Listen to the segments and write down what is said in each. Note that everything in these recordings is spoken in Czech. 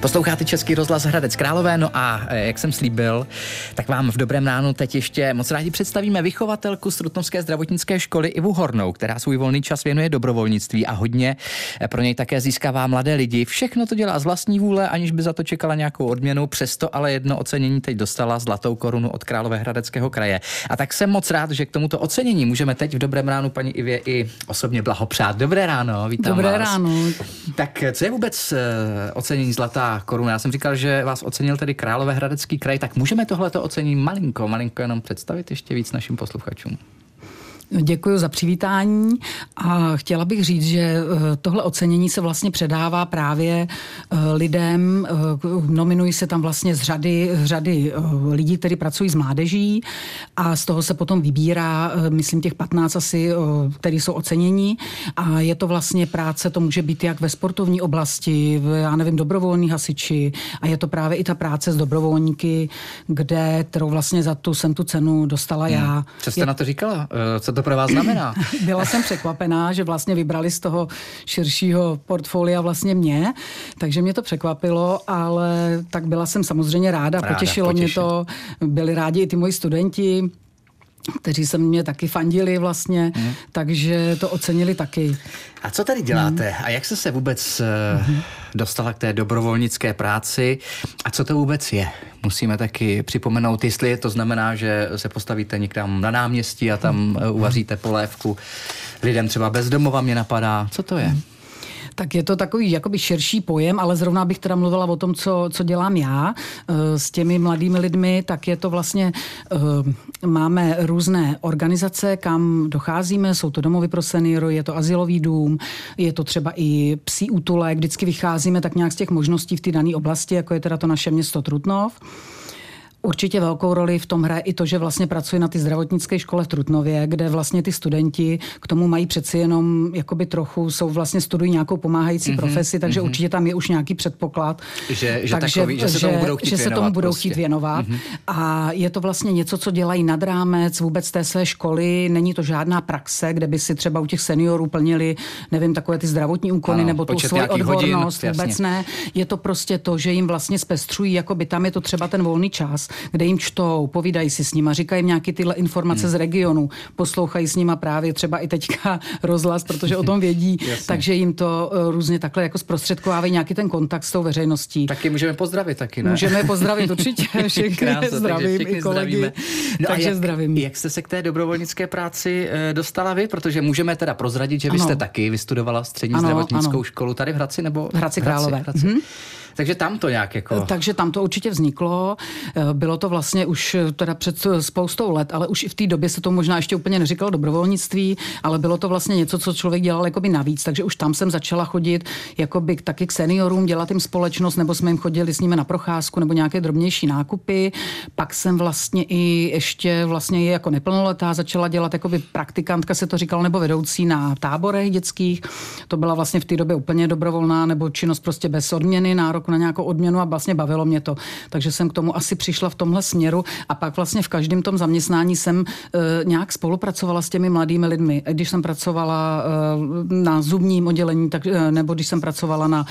Posloucháte Český rozhlas Hradec Králové, no a eh, jak jsem slíbil, tak vám v dobrém ránu teď ještě moc rádi představíme vychovatelku z Trutnovské zdravotnické školy Ivu Hornou, která svůj volný čas věnuje dobrovolnictví a hodně eh, pro něj také získává mladé lidi. Všechno to dělá z vlastní vůle, aniž by za to čekala nějakou odměnu, přesto ale jedno ocenění teď dostala zlatou korunu od Královéhradeckého kraje. A tak jsem moc rád, že k tomuto ocenění můžeme teď v dobrém ránu paní Ivě i osobně blahopřát. Dobré ráno, vítám Dobré vás. ráno. Tak co je vůbec eh, ocenění Zlatá koruna? Já jsem říkal, že vás ocenil tedy Královéhradecký kraj, tak můžeme tohleto ocenění malinko, malinko jenom představit ještě víc našim posluchačům. Děkuji za přivítání a chtěla bych říct, že eh, tohle ocenění se vlastně předává právě eh, lidem, eh, nominují se tam vlastně z řady, řady lidí, kteří pracují s mládeží a z toho se potom vybírá, myslím, těch 15 asi, který jsou ocenění a je to vlastně práce, to může být jak ve sportovní oblasti, v, já nevím, dobrovolní hasiči a je to právě i ta práce s dobrovolníky, kde, kterou vlastně za tu jsem tu cenu dostala hmm. já. Co jste je... na to říkala? Co to pro vás znamená? Byla jsem překvapená, že vlastně vybrali z toho širšího portfolia vlastně mě, takže mě to překvapilo, ale tak byla jsem samozřejmě ráda, ráda potěšilo potěšit. mě to, byli rádi i ty moji studenti, kteří se mě taky fandili vlastně, hmm. takže to ocenili taky. A co tady děláte? Hmm. A jak jste se vůbec hmm. dostala k té dobrovolnické práci? A co to vůbec je? Musíme taky připomenout, jestli to znamená, že se postavíte někam na náměstí a tam hmm. uvaříte polévku lidem třeba bezdomova mě napadá. Co to je? Hmm. Tak je to takový jakoby širší pojem, ale zrovna bych teda mluvila o tom, co, co dělám já eh, s těmi mladými lidmi, tak je to vlastně, eh, máme různé organizace, kam docházíme, jsou to domovy pro seniory, je to asilový dům, je to třeba i psí útulek, vždycky vycházíme tak nějak z těch možností v té dané oblasti, jako je teda to naše město Trutnov. Určitě velkou roli v tom hraje i to, že vlastně pracuji na ty zdravotnické škole v Trutnově, kde vlastně ty studenti k tomu mají přeci jenom jakoby trochu, jsou vlastně studují nějakou pomáhající mm-hmm, profesi, takže mm-hmm. určitě tam je už nějaký předpoklad. Že, že, takže, takový, že se tomu budou chtít že věnovat. Se tomu budou prostě. chtít věnovat. Mm-hmm. A je to vlastně něco, co dělají nad rámec vůbec té své školy. Není to žádná praxe, kde by si třeba u těch seniorů plnili, nevím, takové ty zdravotní úkony ano, nebo tu svoji odbornost. Hodin, vůbec ne. Je to prostě to, že jim vlastně zpestřují, jako by tam je to třeba ten volný čas kde jim čtou, povídají si s nima, říkají jim nějaké tyhle informace hmm. z regionu, poslouchají s nima právě třeba i teďka rozhlas, protože o tom vědí, takže jim to uh, různě takhle jako zprostředkovávají nějaký ten kontakt s tou veřejností. Taky můžeme pozdravit taky, ne? Můžeme pozdravit určitě, všechny Krásno, zdravím všechny i kolegy. Zdravíme. No takže jak, zdravím. Jak jste se k té dobrovolnické práci uh, dostala vy? Protože můžeme teda prozradit, že vy ano. jste taky vystudovala střední ano, zdravotnickou ano. školu tady v Hradci nebo v Hradci Králové. Hradci, Hradci. Mm-hmm. Takže tam to nějak jako... Takže tam to určitě vzniklo. Eh, bylo to vlastně už eh, teda před spoustou let, ale už i v té době se to možná ještě úplně neříkalo dobrovolnictví, ale bylo to vlastně něco, co člověk dělal jakoby navíc. Takže už tam jsem začala chodit jakoby taky k seniorům, dělat jim společnost, nebo jsme jim chodili s nimi na procházku nebo nějaké drobnější nákupy. Pak jsem vlastně i ještě vlastně i jako neplnoletá začala dělat jakoby praktikantka se to říkalo, nebo vedoucí na táborech dětských. To byla vlastně v té době úplně dobrovolná nebo činnost prostě bez odměny, nárok na nějakou odměnu a vlastně bavilo mě to. Takže jsem k tomu asi přišla v tomhle směru a pak vlastně v každém tom zaměstnání jsem uh, nějak spolupracovala s těmi mladými lidmi. Když jsem pracovala uh, na zubním oddělení, tak, uh, nebo když jsem pracovala na,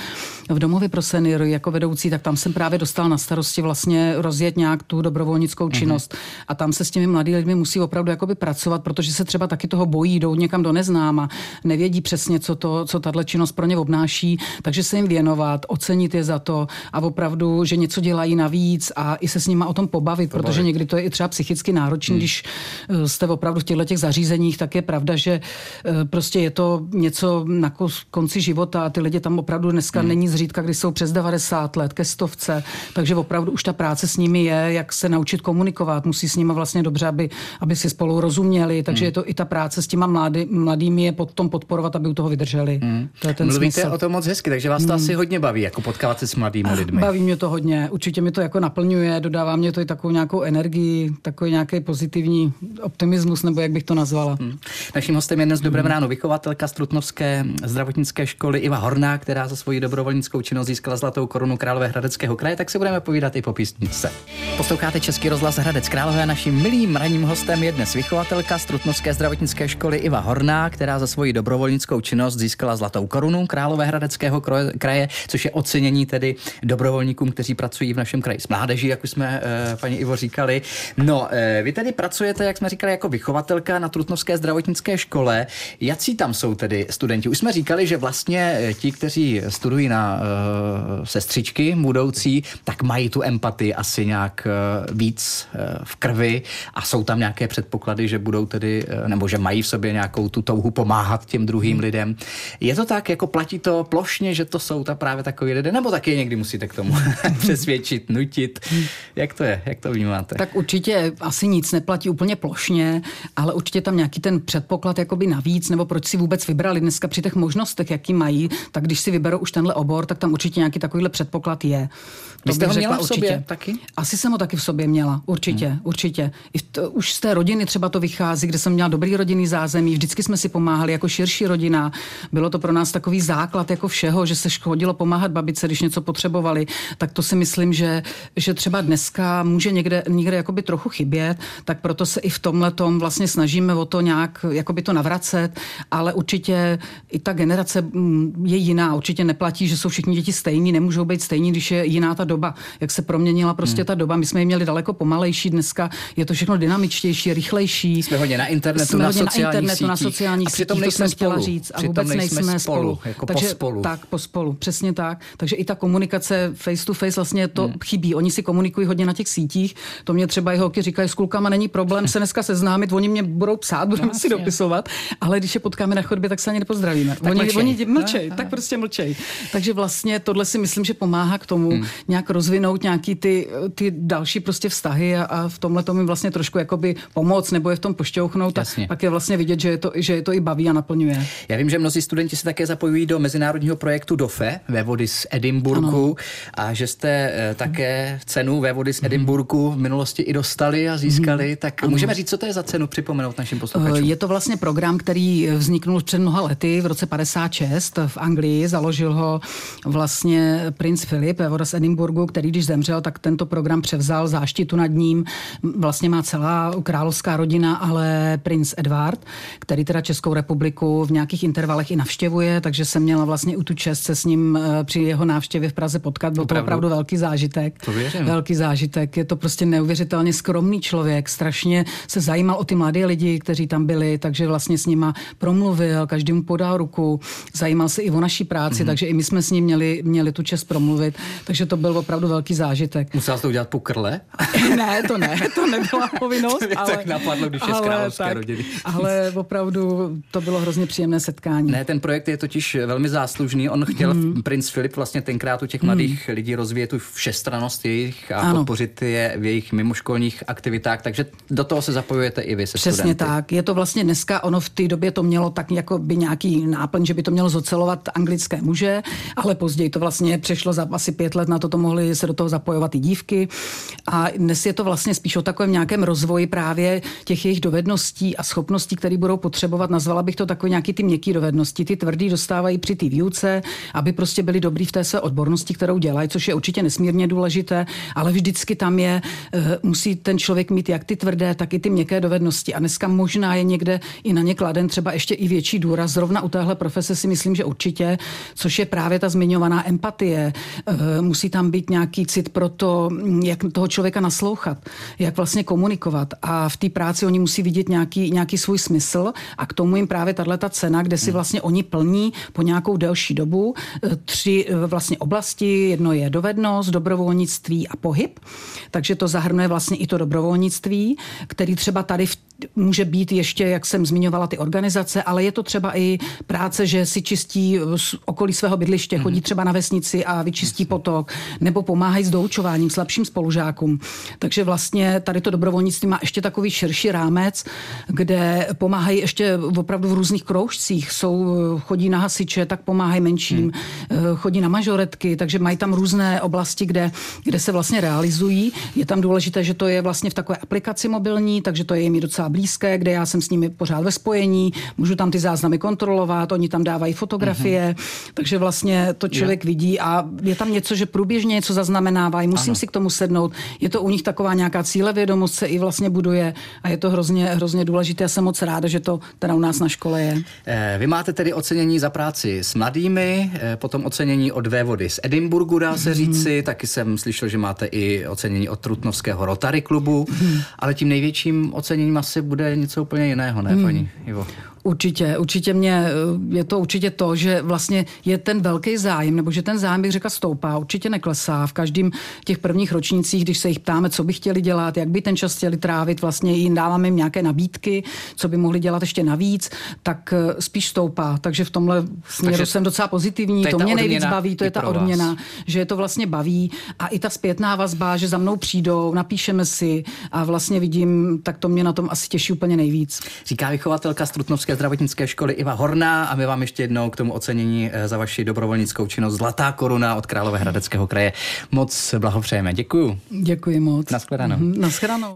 v domově pro seniory jako vedoucí, tak tam jsem právě dostala na starosti vlastně rozjet nějak tu dobrovolnickou mhm. činnost. Mm-hmm. A tam se s těmi mladými lidmi musí opravdu jakoby pracovat, protože se třeba taky toho bojí, jdou někam do neznáma, nevědí přesně, co to, co tahle činnost pro ně obnáší, takže se jim věnovat, ocenit je za to a opravdu, že něco dělají navíc a i se s nima o tom pobavit, pobavit. protože někdy to je i třeba psychicky náročné, hmm. když eh, jste opravdu v těchto těch zařízeních, tak je pravda, že eh, prostě je to něco na konci života a ty lidi tam opravdu dneska hmm. není zřídka, kdy jsou přes 90 let, ke stovce, takže opravdu už ta práce s nimi je, jak se naučit komunikovat, musí s nimi vlastně dobře, aby, aby si spolu rozuměli, takže hmm. je to i ta práce s těma mladý, mladými je potom podporovat, aby u toho vydrželi. Hmm. To je ten Mluvíte smysl. o tom moc hezky, takže vás to hmm. asi hodně baví, jako potkávat se s mladými lidmi. Baví mě to hodně, určitě mi to jako naplňuje, dodává mě to i takovou nějakou energii, takový nějaký pozitivní optimismus, nebo jak bych to nazvala. Hmm. Naším hostem je dnes dobré hmm. ráno vychovatelka Strutnovské zdravotnické školy Iva Horná, která za svoji dobrovolnickou činnost získala zlatou korunu Králové Hradeckého kraje, tak se budeme povídat i po písničce. Posloucháte Český rozhlas Hradec Králové. Naším milým ranním hostem je dnes vychovatelka Strutnovské zdravotnické školy Iva Horná, která za svoji dobrovolnickou činnost získala zlatou korunu Králové Hradeckého kraje, což je ocenění tedy dobrovolníkům, kteří pracují v našem kraji s mládeží, jak už jsme paní Ivo říkali. No, vy tedy pracujete, jak jsme říkali, jako vychovatelka na Trutnovské zdravotnické škole. Jací tam jsou tedy studenti? Už jsme říkali, že vlastně ti, kteří studují na uh, sestřičky budoucí, tak mají tu empatii asi nějak uh, víc uh, v krvi a jsou tam nějaké předpoklady, že budou tedy, uh, nebo že mají v sobě nějakou tu touhu pomáhat těm druhým hmm. lidem. Je to tak, jako platí to plošně, že to jsou ta právě takový lidé, nebo taky někdy musíte k tomu přesvědčit, nutit? Jak to je? Jak to vnímáte? Tak určitě asi nic neplatí úplně plošně, ale určitě tam nějaký ten předpoklad jakoby navíc, nebo proč si vůbec vybrali dneska při těch možnostech, jaký mají, tak když si vyberou už tenhle obor, tak tam určitě nějaký takovýhle předpoklad je. To Vy jste ho měla v sobě určitě. taky? Asi jsem ho taky v sobě měla, určitě, hmm. určitě. I to, už z té rodiny třeba to vychází, kde jsem měla dobrý rodinný zázemí, vždycky jsme si pomáhali jako širší rodina. Bylo to pro nás takový základ jako všeho, že se chodilo pomáhat babice, když něco potřebovali. Tak to si myslím, že, že třeba dneska může někde, někde jakoby trochu chybět, tak proto se i v tomhle tom vlastně snažíme o to nějak jakoby to navracet, ale určitě i ta generace mm, je jiná. Určitě neplatí, že jsou všichni děti stejní, nemůžou být stejní, když je jiná ta doba. Jak se proměnila prostě hmm. ta doba. My jsme ji měli daleko pomalejší, dneska je to všechno dynamičtější, rychlejší. Jsme hodně na internetu, jsme na hodně na internetu, sítích. na sociálních a přitom sítích, to spolu. říct. A vůbec nejsme, nejsme spolu. spolu. Jako Takže, spolu. Tak, po spolu, přesně tak. Takže i ta komunikace face to face vlastně to hmm. chybí. Oni si komunikují hodně na těch sítích. To mě třeba i holky říkají, s klukama není problém se dneska seznámit, oni mě budou psát, budeme no, si dopisovat, ale když je potkáme na chodbě, tak se ani nepozdravíme. Tak oni, mlčej. oni mlčej, tak prostě mlčej. Takže vlastně tohle si myslím, že pomáhá k tomu hmm. nějak rozvinout nějaký ty, ty další prostě vztahy a, a v tomhle tomu vlastně trošku jakoby pomoc nebo je v tom pošťouchnout a pak je vlastně vidět, že je, to, že je to i baví a naplňuje. Já vím, že mnozí studenti se také zapojují do mezinárodního projektu DOFE, vody z Edinburgu ano. a že jste e, také cenu vody z Edinburgu v minulosti i dostali a získali. Hmm. Tak ano. můžeme říct, co to je za cenu připomenout našim posluchačům? Je to vlastně program, který vzniknul před mnoha lety v roce 56 v Anglii. Založil ho vlastně princ Filip, voda z Edinburgu, který když zemřel, tak tento program převzal záštitu nad ním. Vlastně má celá královská rodina, ale princ Edward, který teda Českou republiku v nějakých intervalech i navštěvuje, takže jsem měla vlastně u tu čest se s ním eh, při jeho návštěvě v Praze potkat. Byl opravdu? to opravdu velký zážitek. To věřím. Velký zážitek. Je to prostě neuvěřitelně skromný člověk. Strašně se zajímal o ty mladé lidi, kteří tam byli, takže vlastně s nima promluvil, každý mu podal ruku, zajímal se i o naší práci, mm-hmm. takže i my jsme s ním měli, měli tu čest promluvit. Takže to byl opravdu velký zážitek. Musela to udělat po krle? ne, to ne, to nebyla povinnost. to ale, tak napadlo, když je z královské tak, rodiny. ale opravdu to bylo hrozně příjemné setkání. Ne, ten projekt je totiž velmi záslužný. On chtěl, mm. princ Filip vlastně tenkrát u těch mladých mm. lidí rozvíjet tu všestranost jejich a ano. podpořit je v jejich mimoškolních aktivitách, takže do toho se zapojujete i vy se Přesně studenty. tak. Je to vlastně dneska, ono v té době to mělo tak jako by nějaký náplň, že by to mělo zocelovat anglické muže, ale později to vlastně přešlo za asi pět let, na to to mohly se do toho zapojovat i dívky. A dnes je to vlastně spíš o takovém nějakém rozvoji právě těch jejich dovedností a schopností, které budou potřebovat. Nazvala bych to takové nějaký ty měkké dovednosti. Ty tvrdý dostávají při té výuce, aby prostě byli dobrý v té své odbornosti, kterou dělají, což je určitě nesmírně důležité, ale vždycky tam je, eh, musí ten člověk mít jak ty tvrdé, tak i ty měkké dovednosti. A dneska možná je někde i na ně kladen třeba ještě i větší důraz. Zrovna u téhle profese si myslím, že určitě, což je právě ta zmiňovaná empatie. Eh, musí tam být nějaký cit pro to, jak toho člověka naslouchat, jak vlastně komunikovat. A v té práci oni musí vidět nějaký, nějaký svůj smysl a k tomu jim právě tahle ta cena, kde si hmm. vlastně oni plní po nějakou delší dobu eh, tři vlastně oblasti. Jedno je dovednost, dobrovolnictví a pohyb. Takže to zahrnuje vlastně i to dobrovolnictví, který třeba tady v může být ještě, jak jsem zmiňovala, ty organizace, ale je to třeba i práce, že si čistí okolí svého bydliště, mm-hmm. chodí třeba na vesnici a vyčistí potok, nebo pomáhají s doučováním slabším spolužákům. Takže vlastně tady to dobrovolnictví má ještě takový širší rámec, kde pomáhají ještě opravdu v různých kroužcích. Jsou, chodí na hasiče, tak pomáhají menším, mm. chodí na mažoretky, takže mají tam různé oblasti, kde, kde se vlastně realizují. Je tam důležité, že to je vlastně v takové aplikaci mobilní, takže to je jim docela blízké, kde já jsem s nimi pořád ve spojení, můžu tam ty záznamy kontrolovat, oni tam dávají fotografie, mm-hmm. takže vlastně to člověk je. vidí a je tam něco, že průběžně něco zaznamenávají, musím ano. si k tomu sednout. Je to u nich taková nějaká cílevědomost se i vlastně buduje a je to hrozně, hrozně důležité. Já jsem moc ráda, že to teda u nás na škole je. Eh, vy máte tedy ocenění za práci s mladými, eh, potom ocenění od vody z Edinburgu, dá se mm-hmm. říci, taky jsem slyšel, že máte i ocenění od Trutnovského Rotary klubu, mm-hmm. ale tím největším oceněním asi bude něco úplně jiného, ne, mm. paní Ivo? Určitě, určitě mě, je to určitě to, že vlastně je ten velký zájem, nebo že ten zájem, bych řekla, stoupá, určitě neklesá. V každém těch prvních ročnících, když se jich ptáme, co by chtěli dělat, jak by ten čas chtěli trávit, vlastně jim dáváme jim nějaké nabídky, co by mohli dělat ještě navíc, tak eh, spíš stoupá. Takže v tomhle směru Takže jsem docela pozitivní. To, to mě nejvíc baví, to je ta odměna, vás. že je to vlastně baví. A i ta zpětná vazba, že za mnou přijdou, napíšeme si a vlastně vidím, tak to mě na tom asi těší úplně nejvíc. Říká vychovatelka Strutnovské zdravotnické školy Iva Horná a my vám ještě jednou k tomu ocenění eh, za vaši dobrovolnickou činnost Zlatá koruna od Královéhradeckého kraje moc blahopřejeme. Děkuju. Děkuji moc. Naschledanou. Mm-hmm. Naschledanou.